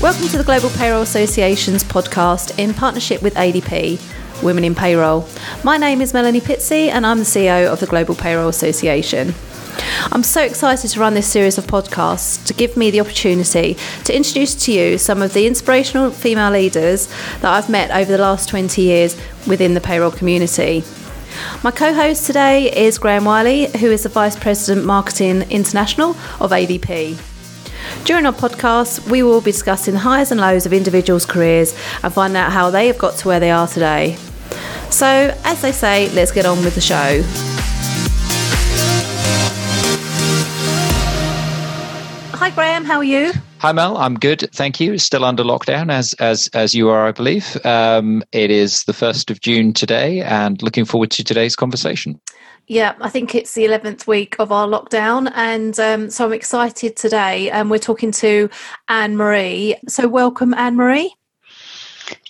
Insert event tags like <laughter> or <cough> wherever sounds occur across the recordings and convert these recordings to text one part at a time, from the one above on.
Welcome to the Global Payroll Association's podcast in partnership with ADP, Women in Payroll. My name is Melanie Pizzey and I'm the CEO of the Global Payroll Association. I'm so excited to run this series of podcasts to give me the opportunity to introduce to you some of the inspirational female leaders that I've met over the last 20 years within the payroll community. My co host today is Graham Wiley, who is the Vice President Marketing International of ADP. During our podcast, we will be discussing the highs and lows of individuals' careers and find out how they have got to where they are today. So, as they say, let's get on with the show. Hi, Graham. How are you? Hi Mel, I'm good, thank you. Still under lockdown as as as you are, I believe. Um, it is the first of June today, and looking forward to today's conversation. Yeah, I think it's the 11th week of our lockdown. And um, so I'm excited today. And um, we're talking to Anne Marie. So, welcome, Anne Marie.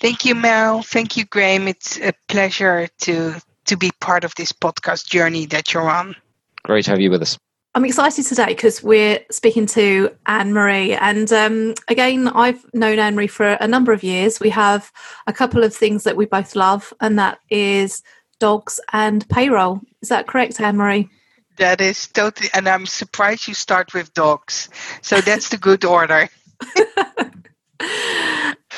Thank you, Mel. Thank you, Graham. It's a pleasure to, to be part of this podcast journey that you're on. Great to have you with us. I'm excited today because we're speaking to Anne Marie. And um, again, I've known Anne Marie for a number of years. We have a couple of things that we both love, and that is dogs and payroll. Is that correct, Anne Marie? That is totally, and I'm surprised you start with dogs. So that's the good order. <laughs>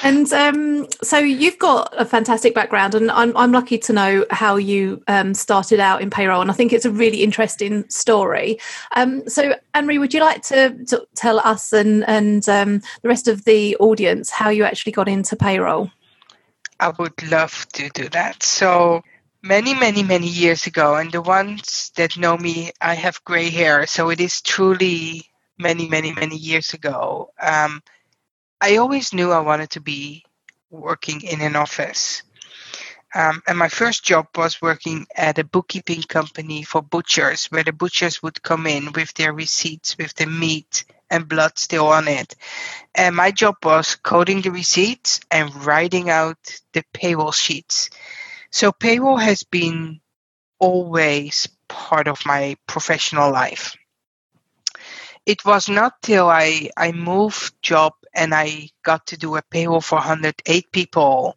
and um, so you've got a fantastic background, and I'm, I'm lucky to know how you um, started out in payroll, and I think it's a really interesting story. Um, so, Anne Marie, would you like to, to tell us and and um, the rest of the audience how you actually got into payroll? I would love to do that. So, many, many, many years ago. And the ones that know me, I have gray hair. So it is truly many, many, many years ago. Um, I always knew I wanted to be working in an office. Um, and my first job was working at a bookkeeping company for butchers, where the butchers would come in with their receipts with the meat and blood still on it. And my job was coding the receipts and writing out the payroll sheets. So payroll has been always part of my professional life. It was not till I, I moved job and I got to do a payroll for 108 people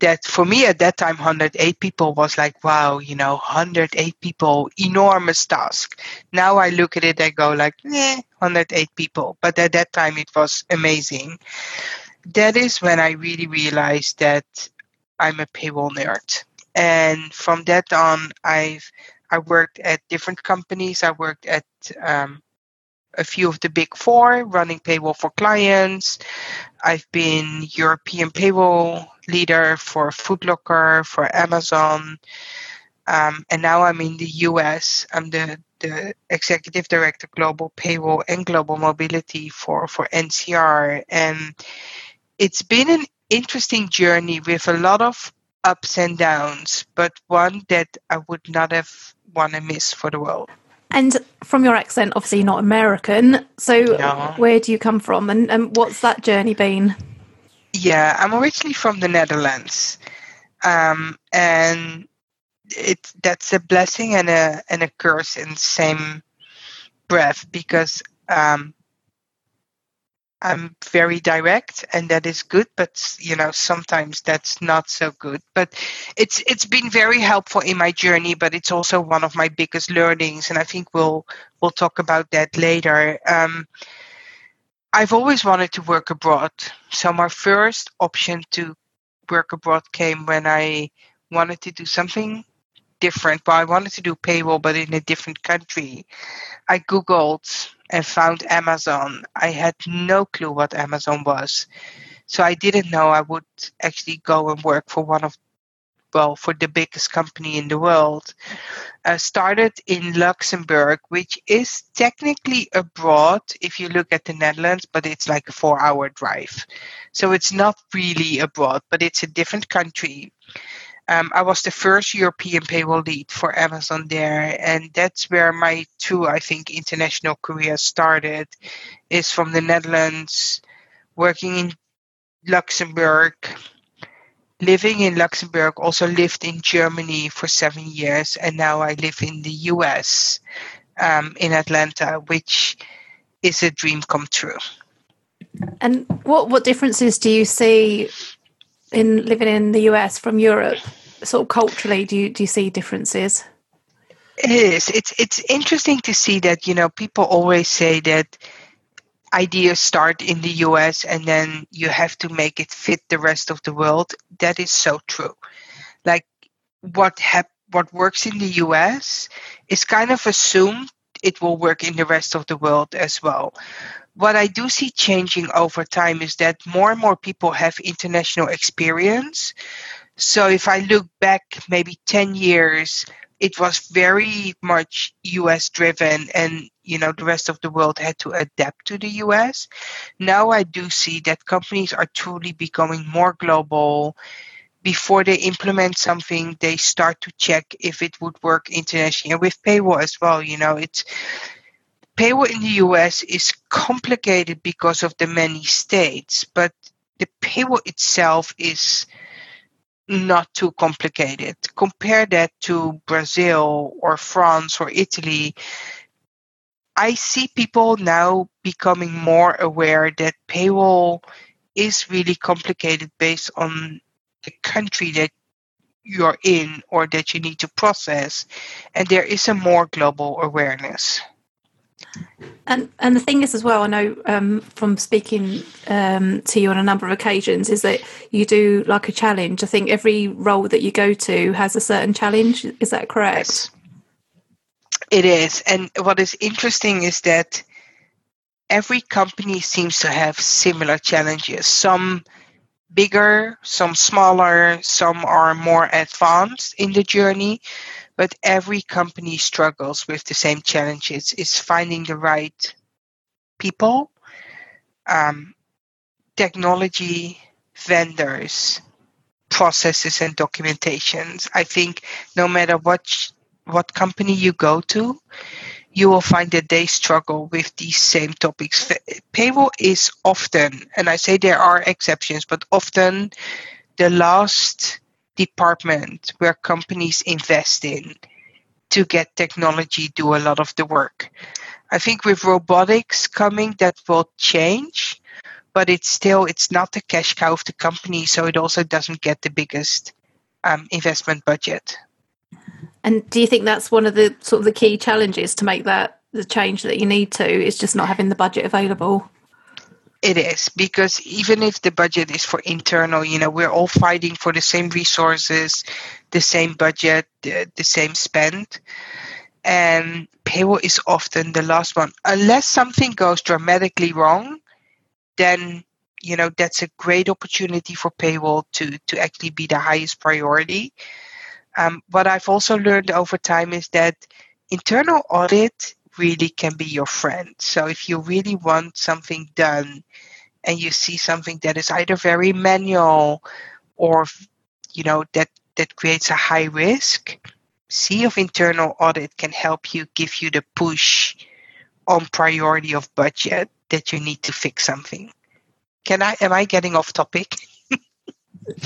that for me at that time 108 people was like wow you know 108 people enormous task. Now i look at it i go like eh 108 people. But at that time it was amazing. That is when i really realized that I'm a payroll nerd. And from that on, I've I worked at different companies. I worked at um, a few of the big four, running payroll for clients. I've been European payroll leader for Footlocker, for Amazon, um, and now I'm in the US. I'm the the executive director global payroll and global mobility for for NCR, and it's been an interesting journey with a lot of ups and downs, but one that I would not have want to miss for the world. And from your accent, obviously you're not American. So no. where do you come from and, and what's that journey been? Yeah, I'm originally from the Netherlands. Um, and it that's a blessing and a and a curse in the same breath because um, I'm very direct and that is good, but you know, sometimes that's not so good. But it's it's been very helpful in my journey, but it's also one of my biggest learnings and I think we'll we'll talk about that later. Um, I've always wanted to work abroad. So my first option to work abroad came when I wanted to do something different. Well, I wanted to do payroll, but in a different country. I Googled and found Amazon. I had no clue what Amazon was. So I didn't know I would actually go and work for one of, well, for the biggest company in the world. I started in Luxembourg, which is technically abroad if you look at the Netherlands, but it's like a four hour drive. So it's not really abroad, but it's a different country. Um, I was the first European payroll lead for Amazon there, and that's where my two, I think, international career started. Is from the Netherlands, working in Luxembourg, living in Luxembourg. Also lived in Germany for seven years, and now I live in the U.S. Um, in Atlanta, which is a dream come true. And what what differences do you see in living in the US from Europe? Sort of culturally, do you do you see differences? It is. It's it's interesting to see that you know people always say that ideas start in the US and then you have to make it fit the rest of the world. That is so true. Like what hap- what works in the US is kind of assumed it will work in the rest of the world as well. What I do see changing over time is that more and more people have international experience. So if I look back maybe 10 years, it was very much US driven and you know the rest of the world had to adapt to the US. Now I do see that companies are truly becoming more global. Before they implement something, they start to check if it would work internationally. And with payroll as well, you know, it's payroll in the US is complicated because of the many states, but the payroll itself is not too complicated. Compare that to Brazil or France or Italy. I see people now becoming more aware that payroll is really complicated based on the country that you're in or that you need to process, and there is a more global awareness. And and the thing is as well, I know um, from speaking um, to you on a number of occasions, is that you do like a challenge. I think every role that you go to has a certain challenge. Is that correct? Yes. It is, and what is interesting is that every company seems to have similar challenges. Some bigger, some smaller, some are more advanced in the journey but every company struggles with the same challenges is finding the right people um, technology vendors processes and documentations. I think no matter what what company you go to you will find that they struggle with these same topics. Payroll is often and i say there are exceptions but often the last department where companies invest in to get technology do a lot of the work. I think with robotics coming that will change, but it's still it's not the cash cow of the company, so it also doesn't get the biggest um, investment budget. And do you think that's one of the sort of the key challenges to make that the change that you need to is just not having the budget available? It is because even if the budget is for internal, you know, we're all fighting for the same resources, the same budget, the, the same spend. And payroll is often the last one. Unless something goes dramatically wrong, then you know that's a great opportunity for payroll to to actually be the highest priority. Um, what I've also learned over time is that internal audit really can be your friend. So if you really want something done and you see something that is either very manual or you know that that creates a high risk, see if internal audit can help you give you the push on priority of budget that you need to fix something. Can I am I getting off topic? <laughs>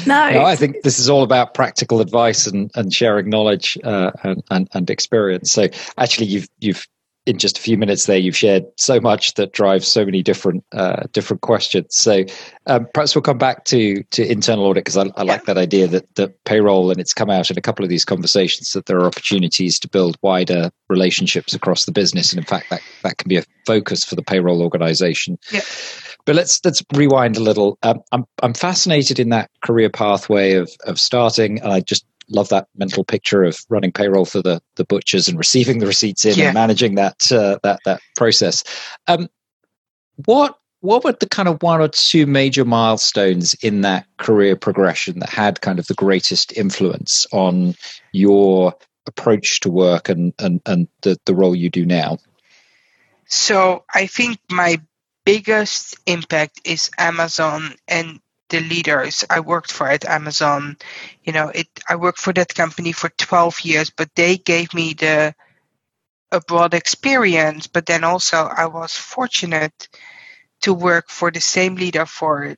No. no, I think this is all about practical advice and, and sharing knowledge uh, and, and, and experience. So actually, you've you've in just a few minutes there you've shared so much that drives so many different uh, different questions. So um, perhaps we'll come back to to internal audit because I, I, like that idea that that payroll and it's come out in a couple of these conversations that there are opportunities to build wider relationships across the business and in fact that that can be a focus for the payroll organization. Yeah. but let's let's rewind a little. Um, I'm, I'm fascinated in that career pathway of of starting and I just love that mental picture of running payroll for the the butchers and receiving the receipts in yeah. and managing that uh, that that process. Um, what what were the kind of one or two major milestones in that career progression that had kind of the greatest influence on your approach to work and and and the, the role you do now? So I think my biggest impact is Amazon and the leaders I worked for at Amazon. You know, it I worked for that company for 12 years, but they gave me the a broad experience, but then also I was fortunate to work for the same leader for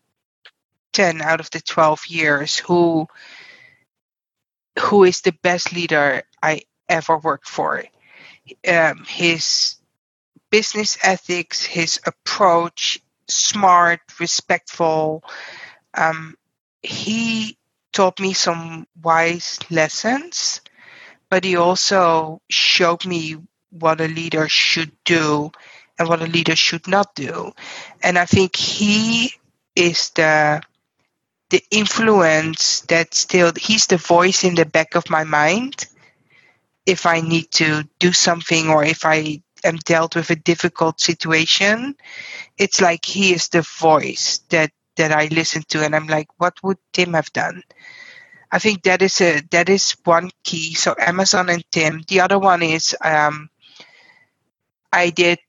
10 out of the 12 years who who is the best leader I ever worked for. Um, his business ethics, his approach, smart, respectful. Um, he taught me some wise lessons, but he also showed me what a leader should do and what a leader should not do. And I think he is the the influence that still he's the voice in the back of my mind if I need to do something or if I am dealt with a difficult situation. It's like he is the voice that that I listen to and I'm like, what would Tim have done? I think that is a that is one key. So Amazon and Tim. The other one is um, I did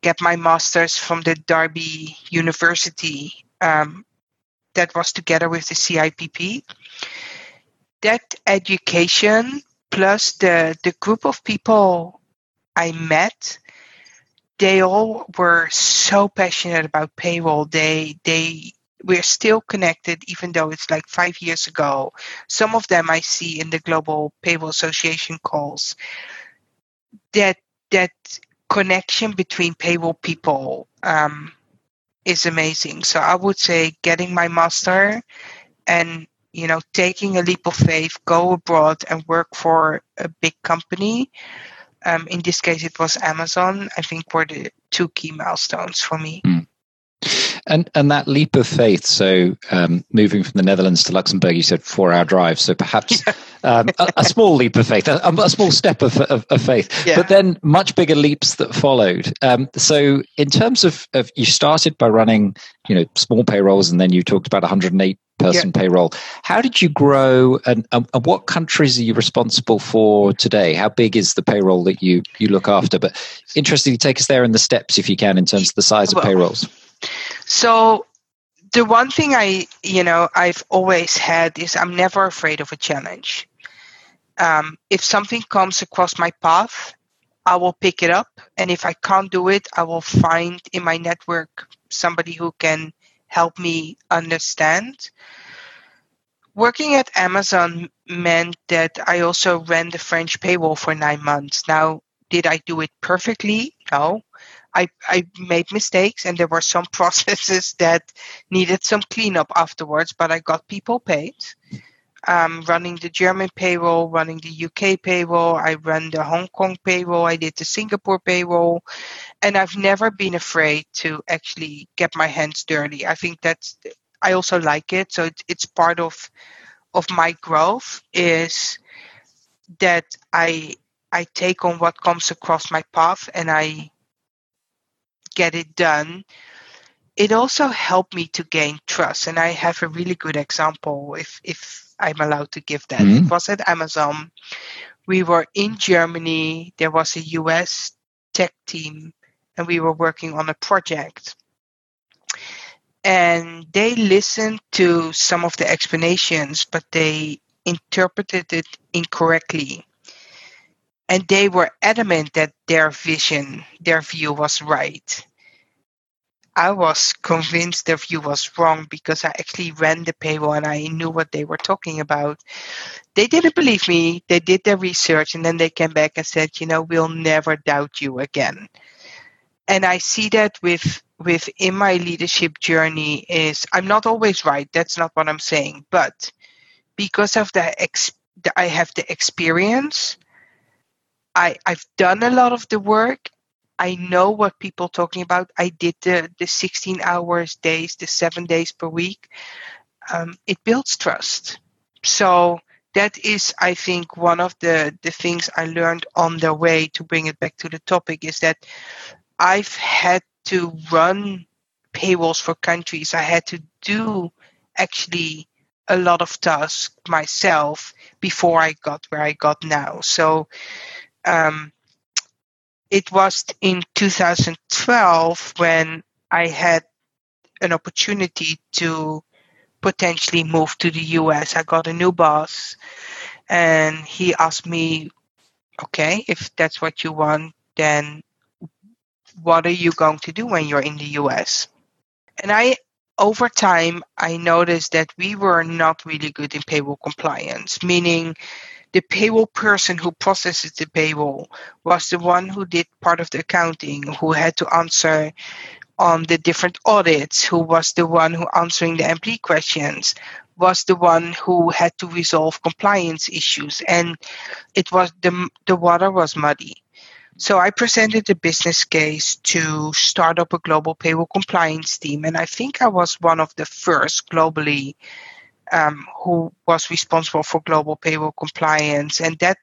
get my master's from the Derby University. Um, that was together with the CIPP. That education plus the the group of people I met, they all were so passionate about payroll. They they we're still connected even though it's like five years ago. Some of them I see in the Global Payroll Association calls. That that connection between payroll people um, is amazing. So I would say getting my master and you know taking a leap of faith, go abroad and work for a big company. Um, in this case, it was Amazon. I think were the two key milestones for me. Mm. And and that leap of faith. So um, moving from the Netherlands to Luxembourg, you said four hour drive. So perhaps <laughs> um, a, a, small leap of faith, a, a small step of, of, of faith, yeah. but then much bigger leaps that followed. Um, so in terms of, of you started by running, you know, small payrolls, and then you talked about 108 person yeah. payroll. How did you grow, and, and, what countries are you responsible for today? How big is the payroll that you you look after? But interestingly, take us there in the steps if you can, in terms of the size of payrolls. So the one thing I, you know, I've always had is I'm never afraid of a challenge. Um, if something comes across my path, I will pick it up, and if I can't do it, I will find in my network somebody who can help me understand. Working at Amazon meant that I also ran the French payroll for nine months. Now, did I do it perfectly? No. I, I made mistakes and there were some <laughs> processes that needed some cleanup afterwards, but I got people paid. Um, running the German payroll, running the UK payroll, I run the Hong Kong payroll, I did the Singapore payroll, and I've never been afraid to actually get my hands dirty. I think that's I also like it, so it's, it's part of of my growth is that I I take on what comes across my path and I get it done, it also helped me to gain trust. And I have a really good example if if I'm allowed to give that. Mm-hmm. It was at Amazon. We were in Germany. There was a US tech team, and we were working on a project. And they listened to some of the explanations, but they interpreted it incorrectly and they were adamant that their vision, their view was right. I was convinced their view was wrong because I actually ran the payroll and I knew what they were talking about. They didn't believe me. They did their research and then they came back and said, you know, we'll never doubt you again. And I see that with within my leadership journey is I'm not always right. That's not what I'm saying, but because of the I have the experience I, I've done a lot of the work. I know what people talking about. I did the, the 16 hours days, the seven days per week. Um, it builds trust. So that is, I think, one of the, the things I learned on the way to bring it back to the topic is that I've had to run payrolls for countries. I had to do actually a lot of tasks myself before I got where I got now. So um, it was in 2012 when I had an opportunity to potentially move to the US. I got a new boss and he asked me, okay, if that's what you want, then what are you going to do when you're in the US? And I, over time, I noticed that we were not really good in payroll compliance, meaning the payroll person who processes the payroll was the one who did part of the accounting, who had to answer on the different audits, who was the one who answering the employee questions, was the one who had to resolve compliance issues, and it was the the water was muddy. So I presented a business case to start up a global payroll compliance team, and I think I was one of the first globally um, who was responsible for global payroll compliance, and that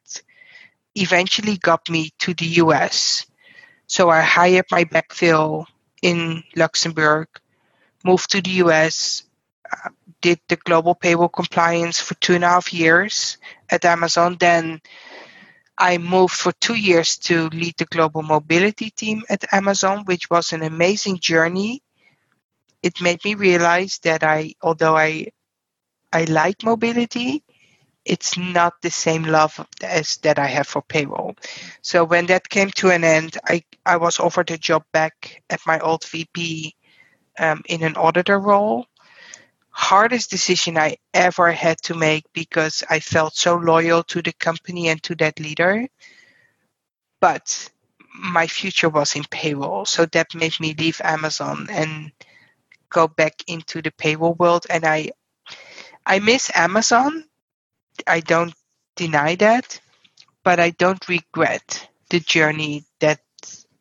eventually got me to the US. So I hired my backfill in Luxembourg, moved to the US, uh, did the global payroll compliance for two and a half years at Amazon. Then I moved for two years to lead the global mobility team at Amazon, which was an amazing journey. It made me realize that I, although I, I like mobility, it's not the same love as that I have for payroll. So when that came to an end, I, I was offered a job back at my old VP um, in an auditor role hardest decision I ever had to make because I felt so loyal to the company and to that leader. But my future was in payroll. So that made me leave Amazon and go back into the payroll world. And I I miss Amazon. I don't deny that, but I don't regret the journey that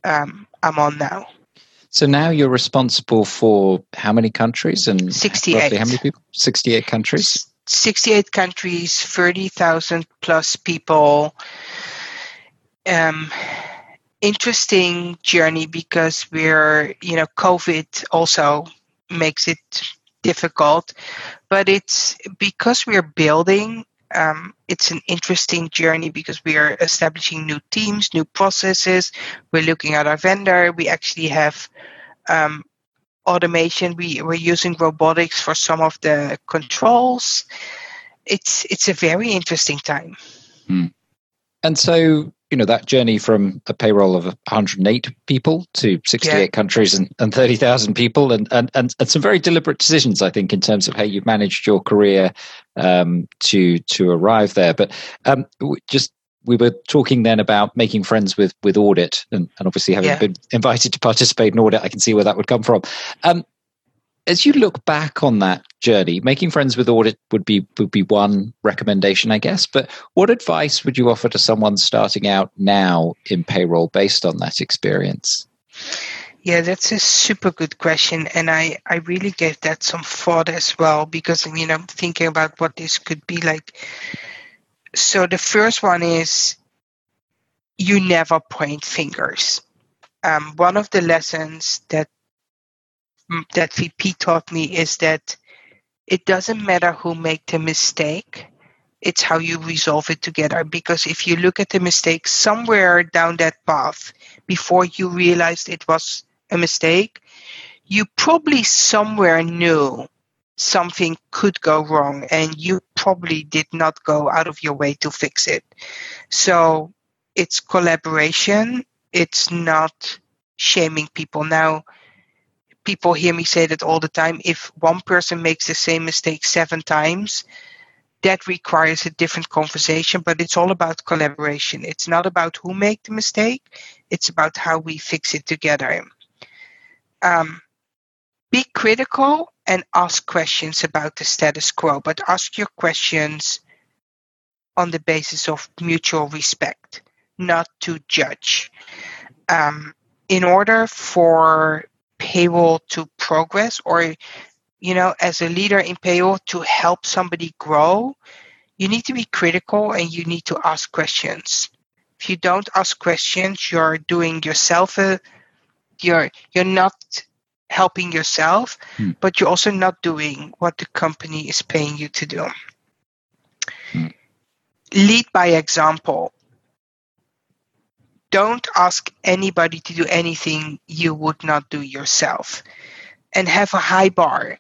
um, I'm on now. So now you're responsible for how many countries and 68. roughly how many people? 68 countries. 68 countries, 30,000 plus people. Um, interesting journey because we're, you know, COVID also makes it difficult, but it's because we're building. Um, it's an interesting journey because we are establishing new teams, new processes. We're looking at our vendor. We actually have um, automation. We we're using robotics for some of the controls. It's it's a very interesting time. Hmm. And so you know that journey from a payroll of 108 people to 68 yeah. countries and, and 30,000 people and, and, and, some very deliberate decisions I think in terms of how you've managed your career um, to to arrive there but um, just we were talking then about making friends with with audit, and, and obviously having yeah. been invited to participate in audit, I can see where that would come from. Um, as you look back on that journey, making friends with audit would be would be one recommendation, I guess. But what advice would you offer to someone starting out now in payroll based on that experience? Yeah, that's a super good question, and I I really gave that some thought as well because I mean I'm thinking about what this could be like so the first one is you never point fingers. Um, one of the lessons that Mm, that VP taught me is that it doesn't matter who made the mistake it's how you resolve it together because if you look at the mistake somewhere down that path before you realized it was a mistake you probably somewhere knew something could go wrong and you probably did not go out of your way to fix it. So it's collaboration, it's not shaming people. Now, people hear me say that all the time. If one person makes the same mistake seven times, that requires a different conversation, but it's all about collaboration. It's not about who made the mistake, it's about how we fix it together. Um, be critical and ask questions about the status quo, but ask your questions on the basis of mutual respect, not to judge. Um, in order for payroll to progress, or you know, as a leader in payroll to help somebody grow, you need to be critical and you need to ask questions. If you don't ask questions, you're doing yourself a you're you're not helping yourself, hmm. but you're also not doing what the company is paying you to do. Hmm. Lead by example. Don't ask anybody to do anything you would not do yourself. And have a high bar,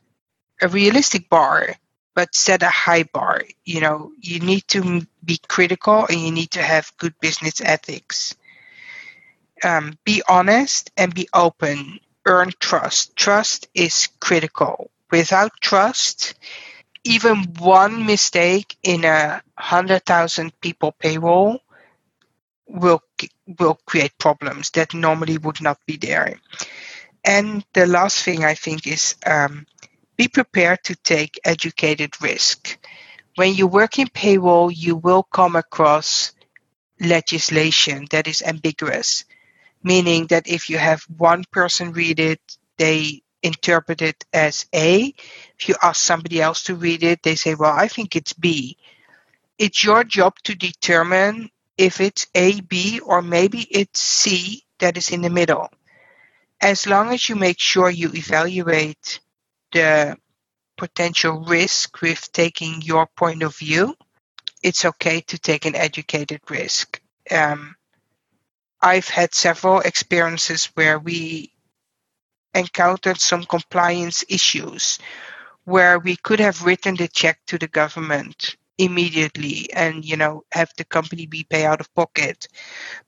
a realistic bar, but set a high bar. You know, you need to be critical and you need to have good business ethics. Um, be honest and be open earn trust. Trust is critical. Without trust, even one mistake in a hundred thousand people payroll will will create problems that normally would not be there. and the last thing I think is um, be prepared to take educated risk. When you work in payroll, you will come across legislation that is ambiguous, meaning that if you have one person read it, they interpret it as A. If you ask somebody else to read it, they say, well, I think it's B. It's your job to determine if it's A, B, or maybe it's C that is in the middle. As long as you make sure you evaluate the potential risk with taking your point of view, it's okay to take an educated risk. Um, I've had several experiences where we encountered some compliance issues where we could have written the check to the government immediately and you know have the company be pay out of pocket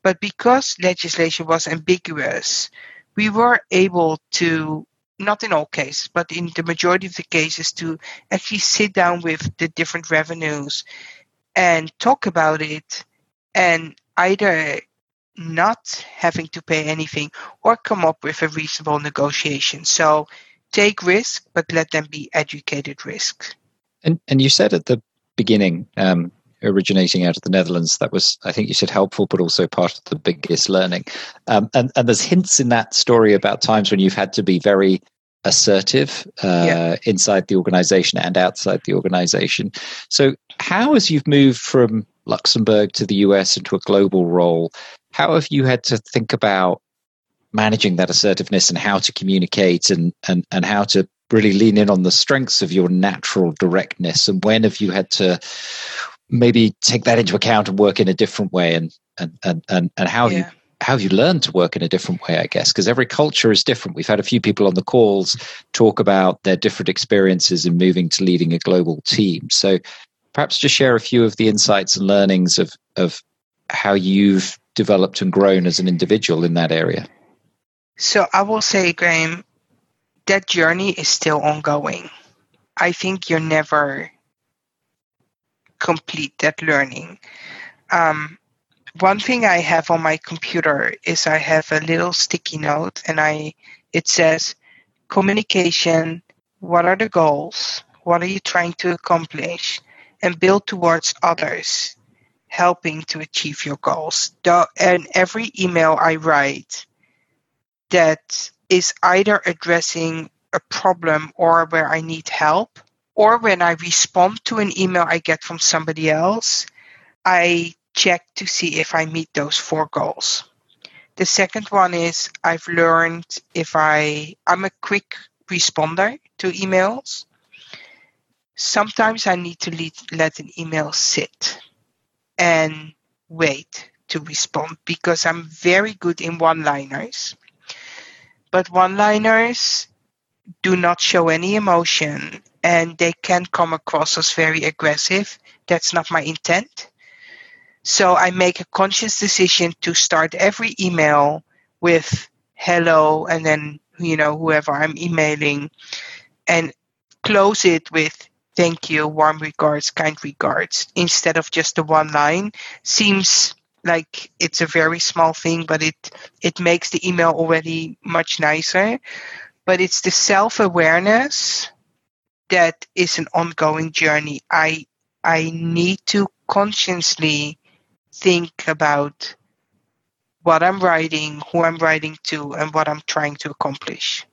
but because legislation was ambiguous we were able to not in all cases but in the majority of the cases to actually sit down with the different revenues and talk about it and either not having to pay anything or come up with a reasonable negotiation. So take risk, but let them be educated risk. And and you said at the beginning, um, originating out of the Netherlands, that was I think you said helpful, but also part of the biggest learning. Um, and and there's hints in that story about times when you've had to be very assertive uh, yeah. inside the organization and outside the organization. So how as you've moved from Luxembourg to the US into a global role, how have you had to think about managing that assertiveness and how to communicate and, and, and how to really lean in on the strengths of your natural directness? And when have you had to maybe take that into account and work in a different way? And, and, and, and, and how yeah. you how have you learned to work in a different way i guess because every culture is different we've had a few people on the calls talk about their different experiences in moving to leading a global team so perhaps just share a few of the insights and learnings of of how you've developed and grown as an individual in that area? So I will say, Graham, that journey is still ongoing. I think you're never complete that learning. Um, one thing I have on my computer is I have a little sticky note, and I it says communication. What are the goals? What are you trying to accomplish? and build towards others, helping to achieve your goals. And every email I write that is either addressing a problem or where I need help, or when I respond to an email I get from somebody else, I check to see if I meet those four goals. The second one is I've learned if I I'm a quick responder to emails sometimes I need to lead, let an email sit and wait to respond because I'm very good in one liners. But one liners do not show any emotion and they can come across as very aggressive. That's not my intent. So I make a conscious decision to start every email with hello and then, you know, whoever I'm emailing and close it with thank you, warm regards, kind regards, instead of just the one line seems like it's a very small thing, but it it makes the email already much nicer. But it's the self awareness that is an ongoing journey. I I need to consciously think about what I'm writing, who I'm writing to, and what I'm trying to accomplish.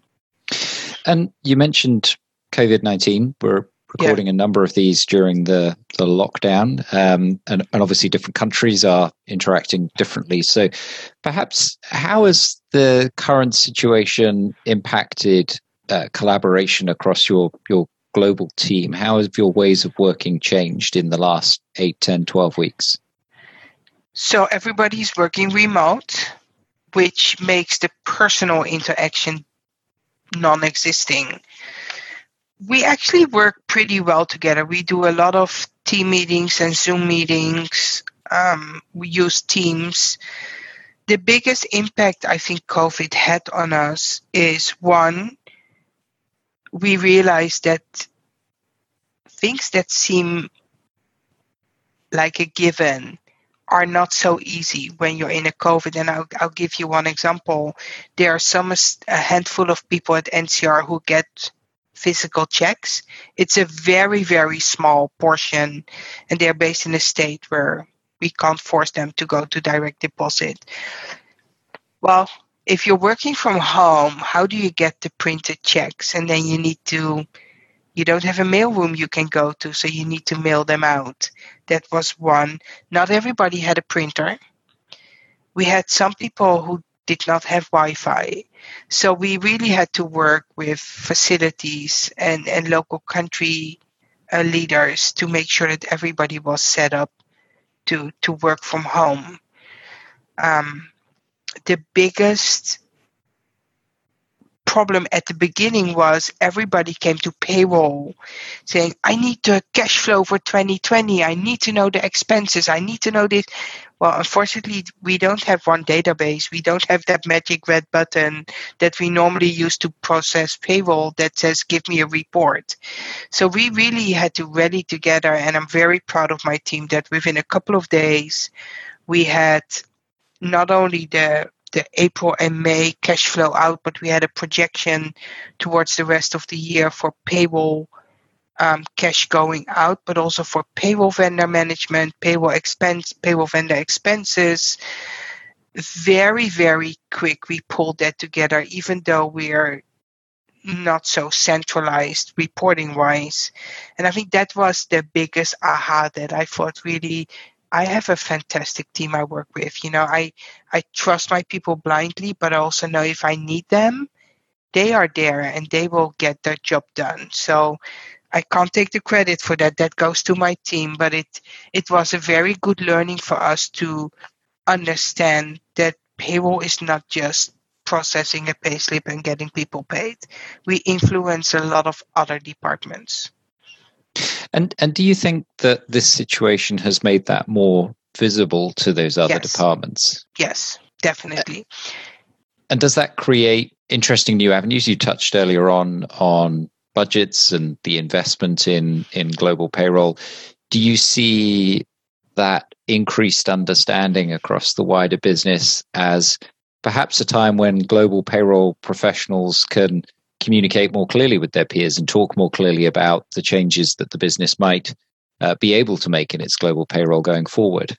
And you mentioned COVID 19. We're recording yeah. a number of these during the the lockdown, um, and, and obviously different countries are interacting differently. So, perhaps how has the current situation impacted uh, collaboration across your your global team? How have your ways of working changed in the last 8, 10, 12 weeks? So everybody's working remote, which makes the personal interaction non-existing we actually work pretty well together. We do a lot of team meetings and Zoom meetings. Um, we use Teams. The biggest impact I think COVID had on us is one, we realized that things that seem like a given are not so easy when you're in a COVID. And I'll, I'll give you one example. There are some a handful of people at NCR who get physical checks. It's a very very small portion, and they're based in a state where we can't force them to go to direct deposit. Well, if you're working from home, how do you get the printed checks? And then you need to, you don't have a mailroom you can go to, so you need to mail them out. That was one. Not everybody had a printer. We had some people who did not have Wi Fi. So we really had to work with facilities and, and local country uh, leaders to make sure that everybody was set up to, to work from home. Um, the biggest problem at the beginning was everybody came to payroll saying, I need the cash flow for 2020. I need to know the expenses. I need to know this. Well, unfortunately, we don't have one database. We don't have that magic red button that we normally use to process payroll that says, give me a report. So we really had to rally together. And I'm very proud of my team that within a couple of days, we had not only the the April and May cash flow out, but we had a projection towards the rest of the year for payroll um, cash going out, but also for payroll vendor management, payroll expense, payroll vendor expenses. Very, very quick, we pulled that together, even though we're not so centralized reporting wise. And I think that was the biggest aha that I thought really I have a fantastic team I work with. You know, I I trust my people blindly, but I also know if I need them, they are there and they will get their job done. So I can't take the credit for that. That goes to my team, but it it was a very good learning for us to understand that payroll is not just processing a payslip and getting people paid. We influence a lot of other departments. And and do you think that this situation has made that more visible to those other yes. departments? Yes, definitely. Uh, and does that create interesting new avenues? You touched earlier on on budgets and the investment in in global payroll. Do you see that increased understanding across the wider business as perhaps a time when global payroll professionals can communicate more clearly with their peers and talk more clearly about the changes that the business might uh, be able to make in its global payroll going forward.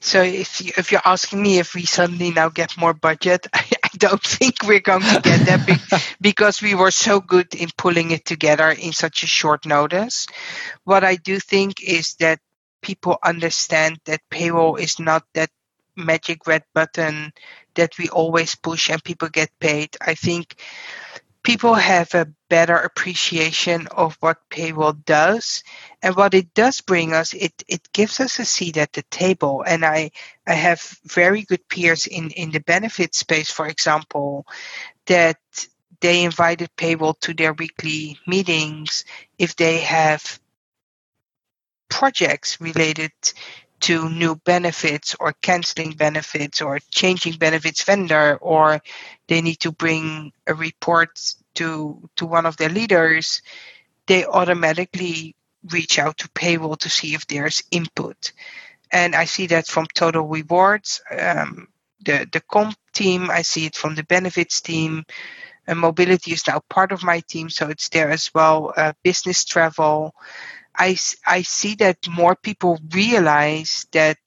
So if you, if you're asking me if we suddenly now get more budget, <laughs> I, I don't think we're going to get that big <laughs> because we were so good in pulling it together in such a short notice. What I do think is that people understand that payroll is not that magic red button that we always push and people get paid. I think people have a better appreciation of what payroll does and what it does bring us it, it gives us a seat at the table and i i have very good peers in in the benefit space for example that they invited payroll to their weekly meetings if they have projects related to new benefits or canceling benefits or changing benefits vendor or they need to bring a report to to one of their leaders they automatically reach out to payroll to see if there's input. And i see that from total rewards um, the the comp team i see it from the benefits team and mobility is now part of my team so it's there as well uh, business travel I, I see that more people realize that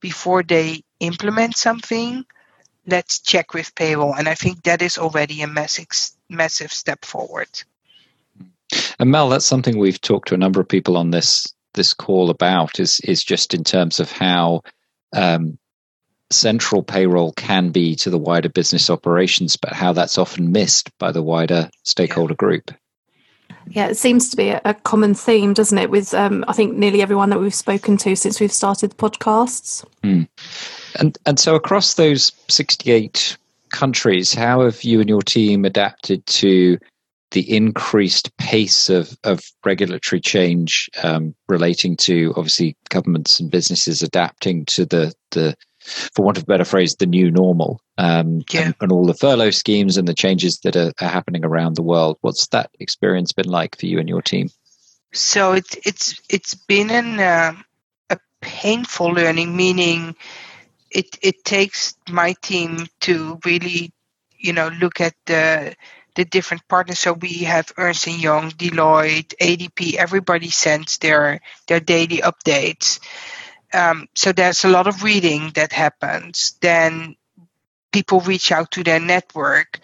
before they implement something, let's check with payroll. And I think that is already a massive, massive step forward. And Mel, that's something we've talked to a number of people on this this call about is is just in terms of how um, central payroll can be to the wider business operations, but how that's often missed by the wider stakeholder yeah. group. Yeah, it seems to be a, common theme, doesn't it? With um, I think nearly everyone that we've spoken to since we've started the podcasts. Mm. And and so across those sixty-eight countries, how have you and your team adapted to the increased pace of, of regulatory change um, relating to obviously governments and businesses adapting to the the for want of a better phrase, the new normal, um, yeah. and, and, all the furlough schemes and the changes that are, are, happening around the world. What's that experience been like for you and your team? So it's it's it's been an, uh, a painful learning, meaning it it takes my team to really, you know, look at the the different partners. So we have Ernst and Young, Deloitte, ADP. Everybody sends their their daily updates. Um, so there's a lot of reading that happens. Then people reach out to their network.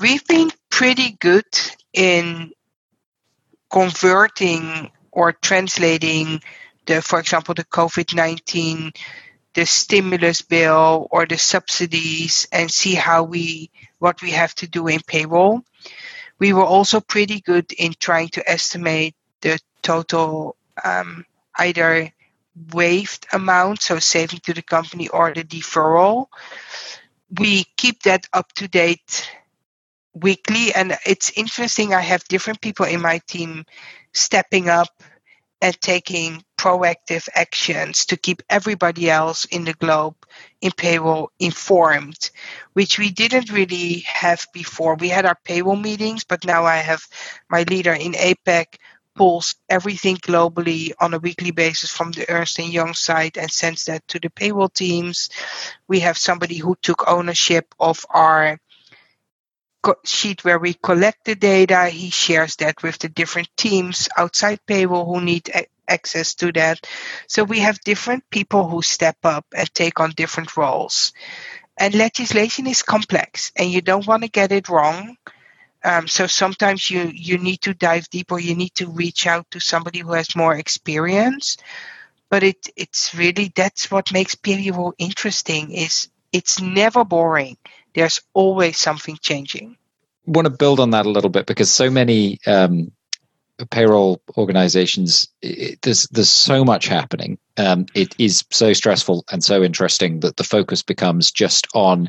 We've been pretty good in converting or translating the, for example, the COVID 19, the stimulus bill or the subsidies and see how we, what we have to do in payroll. We were also pretty good in trying to estimate the total um, either waived amount, so saving to the company, or the deferral. We keep that up to date weekly, and it's interesting. I have different people in my team stepping up and taking proactive actions to keep everybody else in the globe in payroll informed, which we didn't really have before. We had our payroll meetings, but now I have my leader in APAC pulls everything globally on a weekly basis from the Ernst & Young side and sends that to the payroll teams. We have somebody who took ownership of our sheet where we collect the data. He shares that with the different teams outside payroll who need access to that. So we have different people who step up and take on different roles. And legislation is complex and you don't want to get it wrong. Um, so sometimes you, you need to dive deep or you need to reach out to somebody who has more experience. But it, it's really that's what makes payroll interesting is it's never boring there's always something changing. I want to build on that a little bit because so many um, payroll organizations, it, there's there's so much happening. Um, it is so stressful and so interesting that the focus becomes just on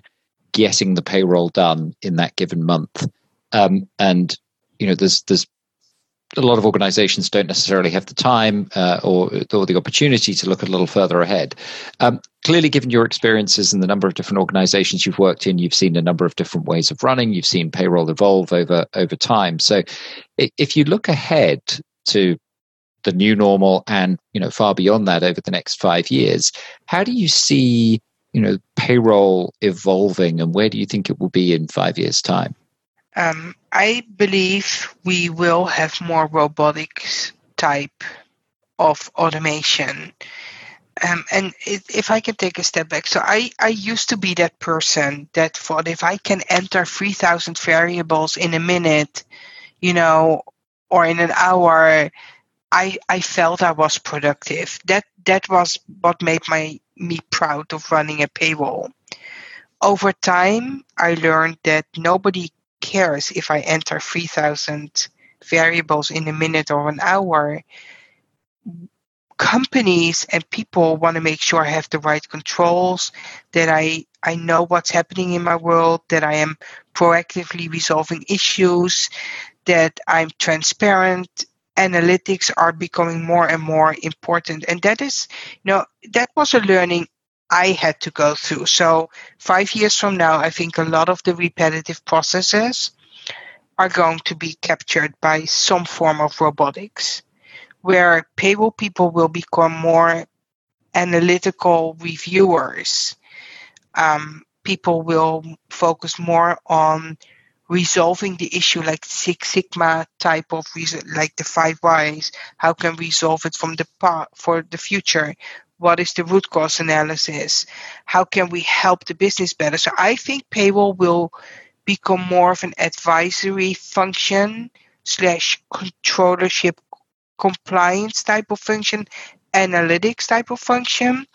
getting the payroll done in that given month. Um, and you know, there's there's a lot of organizations don't necessarily have the time uh, or, or the opportunity to look a little further ahead. Um, clearly, given your experiences and the number of different organizations you've worked in, you've seen a number of different ways of running. You've seen payroll evolve over over time. So, if you look ahead to the new normal and you know far beyond that over the next five years, how do you see you know payroll evolving, and where do you think it will be in five years' time? Um, I believe we will have more robotics type of automation. Um, and if I can take a step back, so I, I used to be that person that thought if I can enter 3,000 variables in a minute, you know, or in an hour, I, I felt I was productive. That that was what made my me proud of running a payroll. Over time, I learned that nobody cares if I enter 3000 variables in a minute or an hour. Companies and people want to make sure I have the right controls, that I, I know what's happening in my world, that I am proactively resolving issues, that I'm transparent. Analytics are becoming more and more important. And that is, you know, that was a learning I had to go through. So, five years from now, I think a lot of the repetitive processes are going to be captured by some form of robotics, where payroll people will become more analytical reviewers. Um, people will focus more on resolving the issue like Six Sigma type of reason, like the five whys. How can we solve it from the for the future? What is the root cause analysis? How can we help the business better? So i think payroll will become more of an advisory function slash controllership compliance type of function analytics type of function.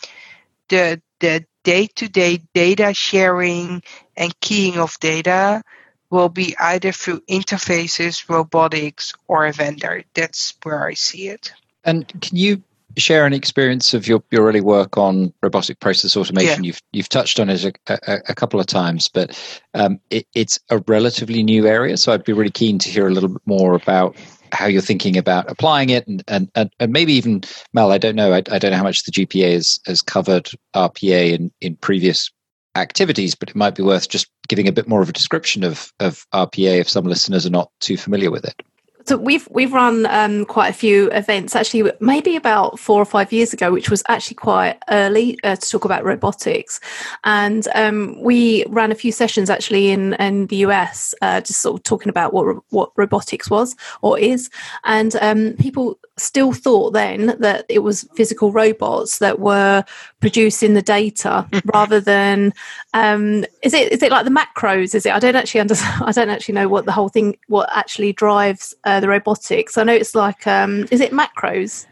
The the day-to-day data sharing and keying of data will be either through interfaces robotics or a vendor. That's where i see it. And can you share an experience of your, your early work on robotic process automation? Yeah. You've you've touched on it a, a, a couple of times, but um, it, it's a relatively new area. So I'd be really keen to hear a little bit more about how you're thinking about applying it, and and, and, and maybe even Mel. I don't know. I, I don't know how much the GPA has, has covered RPA in, in previous activities, but it might be worth just giving a bit more of a description of, of RPA if some listeners are not too familiar with it So we've we've run um, quite a few events actually, maybe about four or five years ago, which was actually quite early uh, to talk about robotics, and um, we ran a few sessions actually in in the US, uh, just sort of talking about what what robotics was or is, and um, people still thought then that it was physical robots that were producing the data <laughs> rather than um, is it is it like the macros? Is it? I don't actually understand. <laughs> I don't actually know what the whole thing what actually drives. Uh, the robotics? I know it's like, um, is it macros?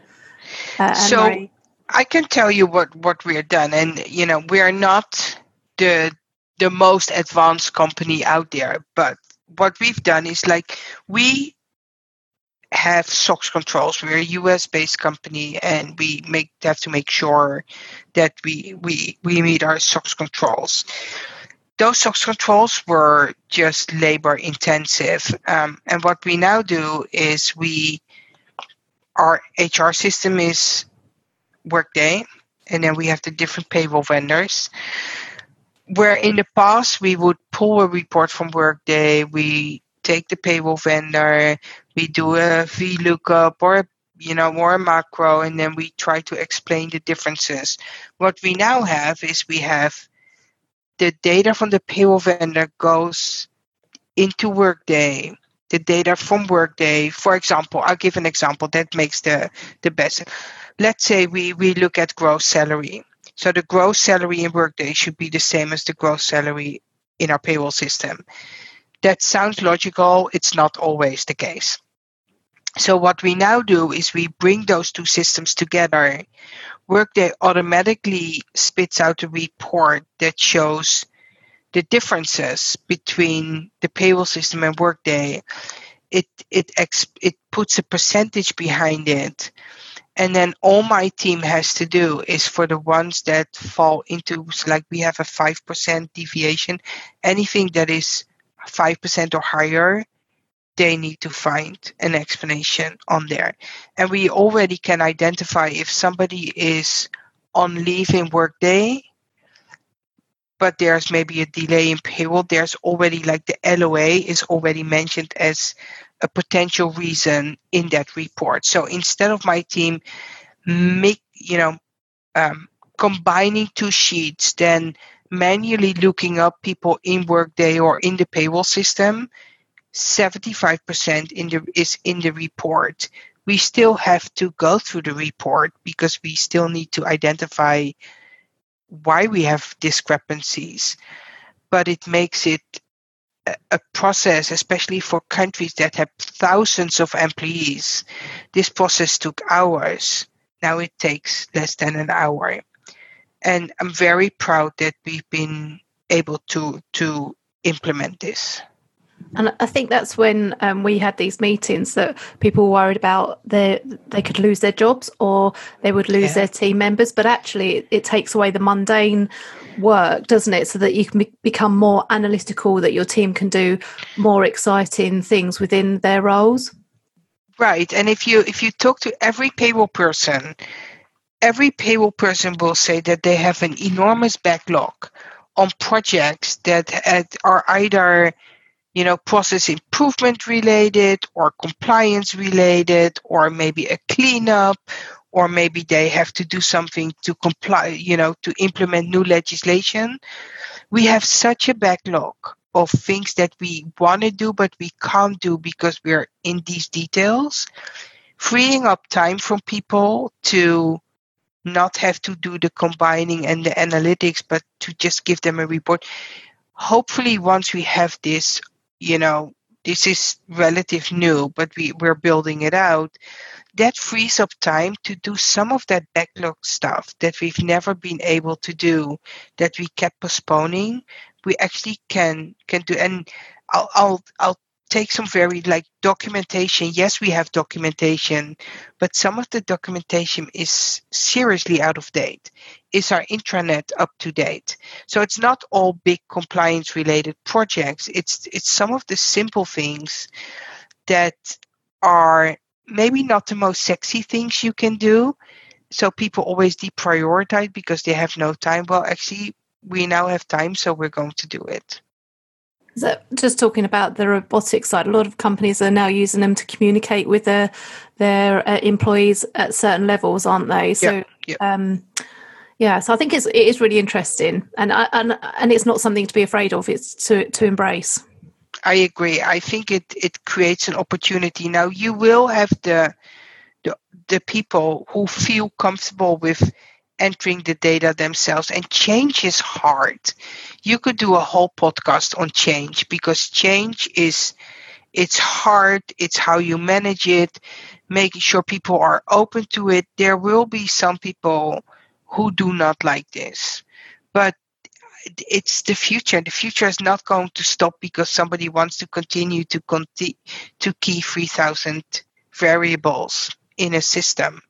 Uh, so I can tell you what what we are done, and you know we are not the the most advanced company out there, but what we've done is like we have SOX controls. We're a US based company and we make have to make sure that we we we meet our SOX controls those SOX controls were just labor intensive. Um, and what we now do is we, our HR system is Workday, and then we have the different payroll vendors. Where in the past we would pull a report from Workday, we take the payroll vendor, we do a VLOOKUP or you know more a macro, and then we try to explain the differences. What we now have is we have the data from the payroll vendor goes into Workday. The data from Workday, for example, I'll give an example that makes the, the best. Let's say we, we look at gross salary. So the gross salary in Workday should be the same as the gross salary in our payroll system. That sounds logical. It's not always the case. So what we now do is we bring those two systems together Workday automatically spits out a report that shows the differences between the payroll system and Workday. It it it puts a percentage behind it, and then all my team has to do is for the ones that fall into like we have a five percent deviation, anything that is five percent or higher, they need to find an explanation on there. And we already can identify if somebody is on leave in workday, but there's maybe a delay in payroll, there's already like the LOA is already mentioned as a potential reason in that report. So instead of my team make you know um, combining two sheets, then manually looking up people in Workday or in the payroll system, 75% in the, is in the report. We still have to go through the report because we still need to identify why we have discrepancies. But it makes it a process, especially for countries that have thousands of employees. This process took hours. Now it takes less than an hour. And I'm very proud that we've been able to to implement this. And I think that's when um, we had these meetings that people were worried about their, they could lose their jobs or they would lose yeah. their team members. But actually, it, it, takes away the mundane work, doesn't it? So that you can be, become more analytical, that your team can do more exciting things within their roles. Right. And if you if you talk to every payroll person, every payroll person will say that they have an enormous backlog on projects that are either you know, process improvement related or compliance related or maybe a cleanup or maybe they have to do something to comply, you know, to implement new legislation. We have such a backlog of things that we want to do but we can't do because we're in these details. Freeing up time from people to not have to do the combining and the analytics, but to just give them a report. Hopefully, once we have this you know, this is relative new, but we, we're building it out. That frees up time to do some of that backlog stuff that we've never been able to do, that we kept postponing. We actually can can do, and I'll I'll, I'll take some very like documentation. Yes, we have documentation, but some of the documentation is seriously out of date. Is our intranet up to date? So it's not all big compliance related projects. It's it's some of the simple things that are maybe not the most sexy things you can do. So people always deprioritize because they have no time. Well, actually, we now have time, so we're going to do it. So just talking about the robotics side, a lot of companies are now using them to communicate with their their uh, employees at certain levels, aren't they? So, yeah, yeah. Um, yeah. So I think it's it is really interesting, and and and it's not something to be afraid of. It's to to embrace. I agree. I think it it creates an opportunity. Now you will have the the the people who feel comfortable with entering the data themselves and change is hard. You could do a whole podcast on change because change is it's hard it's how you manage it making sure people are open to it. There will be some people who do not like this but it's the future. The future is not going to stop because somebody wants to continue to conti- to key 3000 variables in a system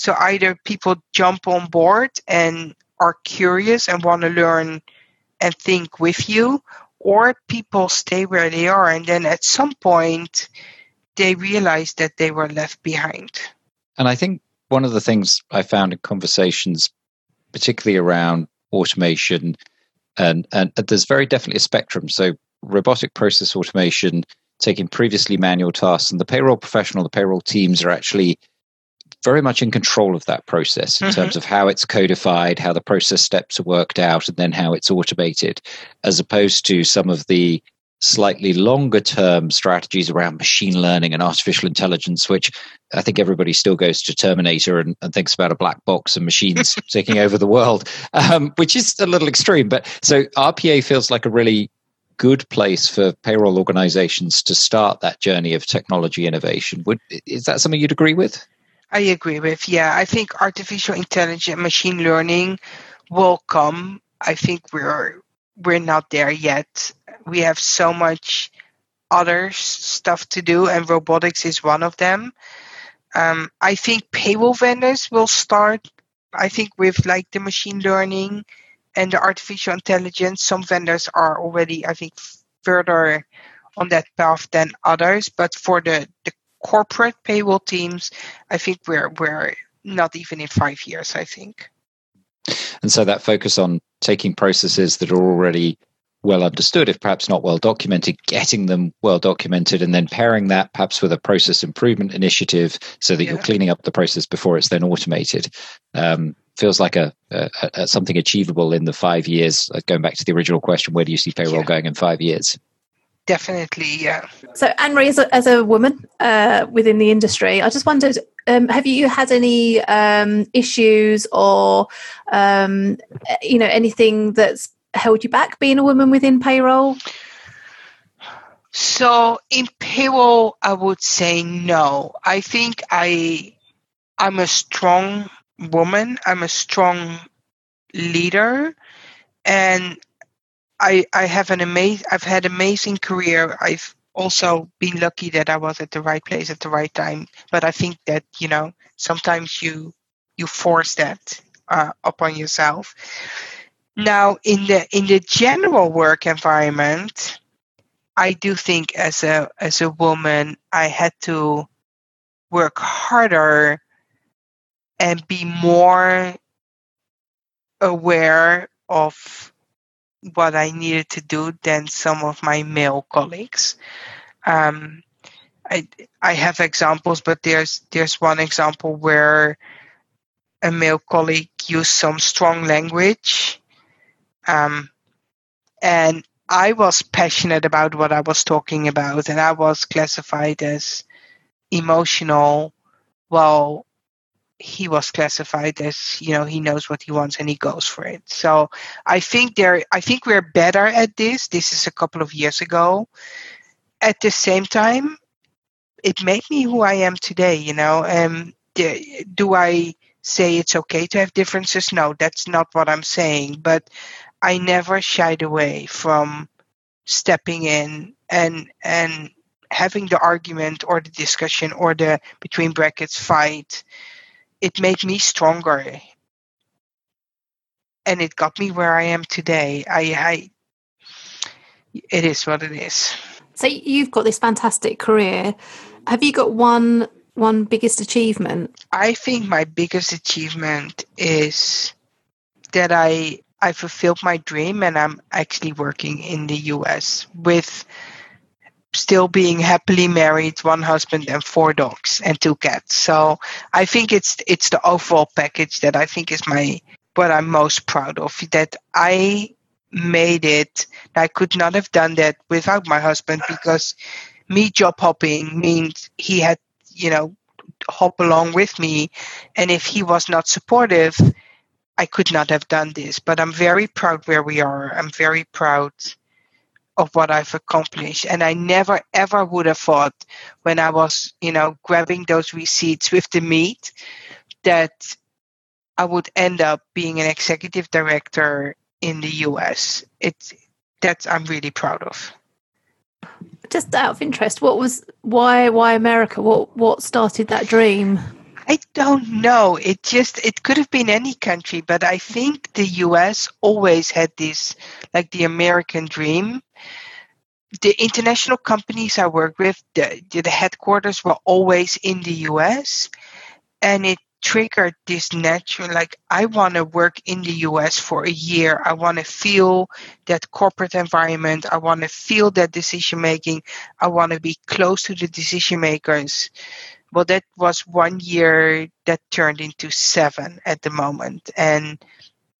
so either people jump on board and are curious and want to learn and think with you, or people stay where they are and then at some point they realize that they were left behind. And I think one of the things I found in conversations, particularly around automation, and, and uh, there's very definitely a spectrum. So robotic process automation taking previously manual tasks and the payroll professional, the payroll teams are actually very much in control of that process in mm-hmm. terms of how it's codified, how the process steps are worked out, and then how it's automated, as opposed to some of the slightly longer term strategies around machine learning and artificial intelligence, which I think everybody still goes to Terminator and, and thinks about a black box and machines <laughs> taking over the world, um, which is a little extreme. But so RPA feels like a really good place for payroll organizations to start that journey of technology innovation. Would, is that something you'd agree with? I agree with. Yeah, I think artificial intelligence, machine learning will come. I think we're we're not there yet. We have so much other stuff to do, and robotics is one of them. Um, I think payroll vendors will start. I think with like the machine learning and the artificial intelligence, some vendors are already, I think, further on that path than others. But for the, the corporate payroll teams, I think we're we're not even in five years. I think. And so that focus on taking processes that are already well understood, if perhaps not well documented, getting them well documented, and then pairing that perhaps with a process improvement initiative so that yeah. you're cleaning up the process before it's then automated. Um, feels like a, a, a, something achievable in the five years. Uh, going back to the original question, where do you see payroll yeah. going in five years? Definitely, yeah. So, Anne Marie, as a, as a woman uh, within the industry, I just wondered um, have you had any um, issues or, um, you know, anything that's held you back being a woman within payroll? So, in payroll, I would say no. I think I, I'm a strong woman. I'm a strong leader, and I I have an amazing I've had an amazing career. I've also been lucky that I was at the right place at the right time. But I think that you know sometimes you you force that uh, upon yourself. Now in the in the general work environment, I do think as a as a woman I had to work harder and be more aware of what I needed to do than some of my male colleagues. Um, I I have examples, but there's there's one example where a male colleague used some strong language, um, and I was passionate about what I was talking about, and I was classified as emotional. While he was classified as you know he knows what he wants and he goes for it. So i think there i think we're better at this. This is a couple of years ago. At the same time it made me who i am today you know um do i say it's okay to have differences? No that's not what i'm saying but i never shied away from stepping in and and having the argument or the discussion or the between brackets fight it made me stronger and it got me where I am today. I, I it is what it is. So you've got this fantastic career. Have you got one one biggest achievement? I think my biggest achievement is that I I fulfilled my dream and I'm actually working in the US with still being happily married, one husband and four dogs and two cats. So I think it's it's the overall package that I think is my what I'm most proud of. That I made it. I could not have done that without my husband because me job hopping means he had, you know, hop along with me. And if he was not supportive, I could not have done this. But I'm very proud where we are. I'm very proud of what I've accomplished. And I never ever would have thought when I was, you know, grabbing those receipts with the meat that I would end up being an executive director in the US. It's that's I'm really proud of. Just out of interest, what was why why America? What what started that dream? I don't know. It just it could have been any country, but I think the US always had this like the American dream. The international companies I work with, the, the headquarters were always in the US and it triggered this natural like i want to work in the us for a year. I want to feel that corporate environment. I want to feel that decision making i want to be close to the decision makers well that was one year that turned into seven at the moment. And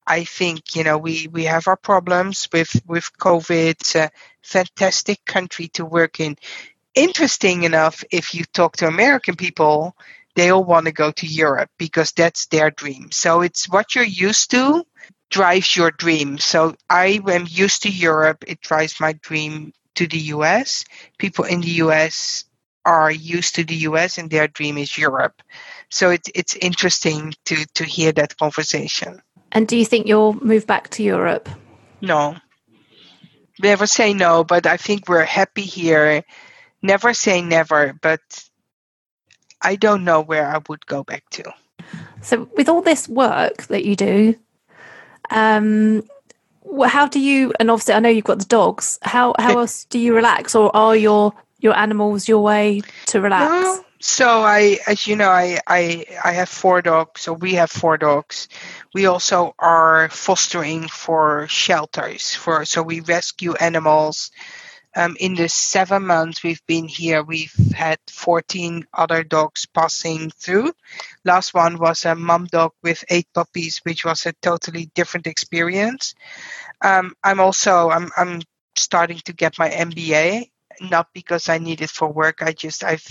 i think you know we we have our problems with with covid it's a fantastic country to work in interesting enough if you talk to american people they all want to go to Europe because that's their dream. So it's what you're used to drives your dream. So I am used to Europe. It drives my dream to the US. People in the US are used to the US and their dream is Europe. So it's it's interesting to to hear that conversation. And do you think you'll move back to Europe? No. Never say no, but I think we're happy here. Never say never, but I don't know where I would go back to. So, with all this work that you do, um, how do you? And obviously, I know you've got the dogs. How how else do you relax, or are your your animals your way to relax? No. So I, as you know, I, I I have four dogs. So we have four dogs. We also are fostering for shelters for so we rescue animals um, in the seven months we've been here, we've had 14 other dogs passing through. Last one was a mom dog with eight puppies, which was a totally different experience. Um, I'm also I'm I'm starting to get my MBA, not because I need it for work. I just I've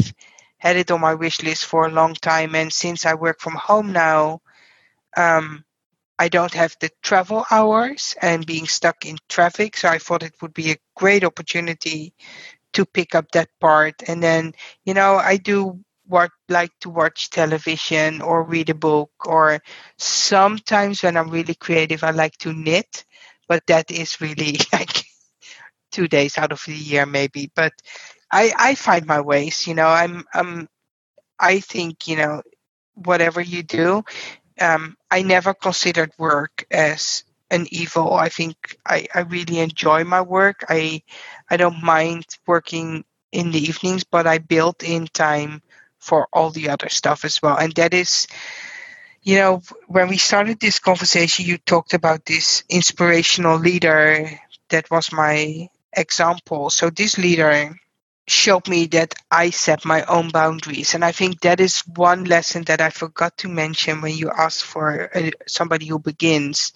had it on my wish list for a long time, and since I work from home now, um, I don't have the travel hours and being stuck in traffic. So I thought it would be a great opportunity to pick up that part. And then, you know, I do what like to watch television or read a book or sometimes when I'm really creative I like to knit, but that is really <laughs> like two days out of the year maybe. But I, I find my ways, you know, I'm um I think, you know, whatever you do, um, I never considered work as an evil. I think I, I really enjoy my work. I I don't mind working in the evenings, but I built in time for all the other stuff as well. And that is, you know, when we started this conversation, you talked about this inspirational leader. That was my example. So this leader showed me that I set my own boundaries. And I think that is one lesson that I forgot to mention when you asked for a, somebody who begins.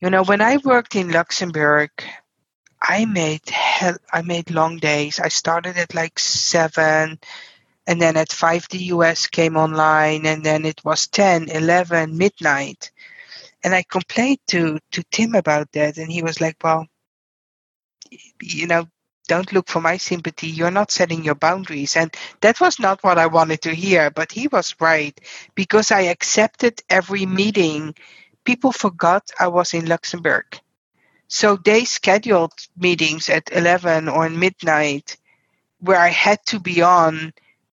You know, when I worked in Luxembourg, I made hell, I made long days. I started at like seven, and then at five the US came online, and then it was 10, 11, midnight. And I complained to to Tim about that, and he was like, "Well, you know, don't look for my sympathy. You're not setting your boundaries. And that was not what I wanted to hear, but he was right because I accepted every meeting. People forgot I was in Luxembourg. So they scheduled meetings at 11 or midnight where I had to be on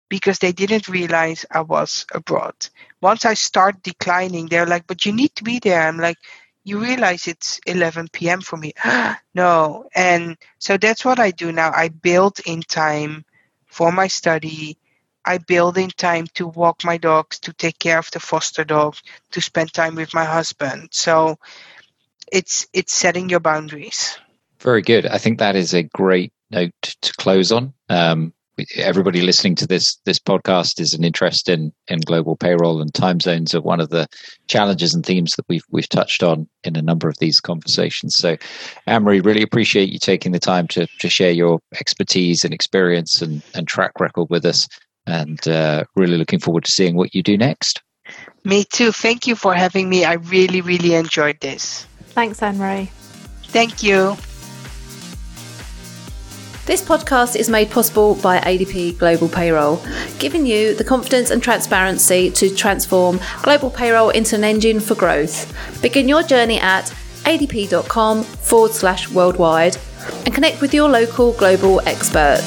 because they didn't realize I was abroad. Once I start declining, they're like, but you need to be there. I'm like, you realize it's 11 p.m. for me. <gasps> no. And so that's what I do now. I build in time for my study. I build in time to walk my dogs, to take care of the foster dog, to spend time with my husband. So it's it's setting your boundaries. Very good. I think that is a great note to close on. Um, everybody listening to this this podcast is an interest in in global payroll and time zones are one of the challenges and themes that we've we've touched on in a number of these conversations. So, Anne-Marie, really appreciate you taking the time to to share your expertise and experience and and track record with us, and uh, really looking forward to seeing what you do next. Me too. Thank you for having me. I really really enjoyed this. Thanks, Anne-Marie. Thank you. This podcast is made possible by ADP Global Payroll, giving you the confidence and transparency to transform global payroll into an engine for growth. Begin your journey at adp.com forward slash worldwide and connect with your local global expert.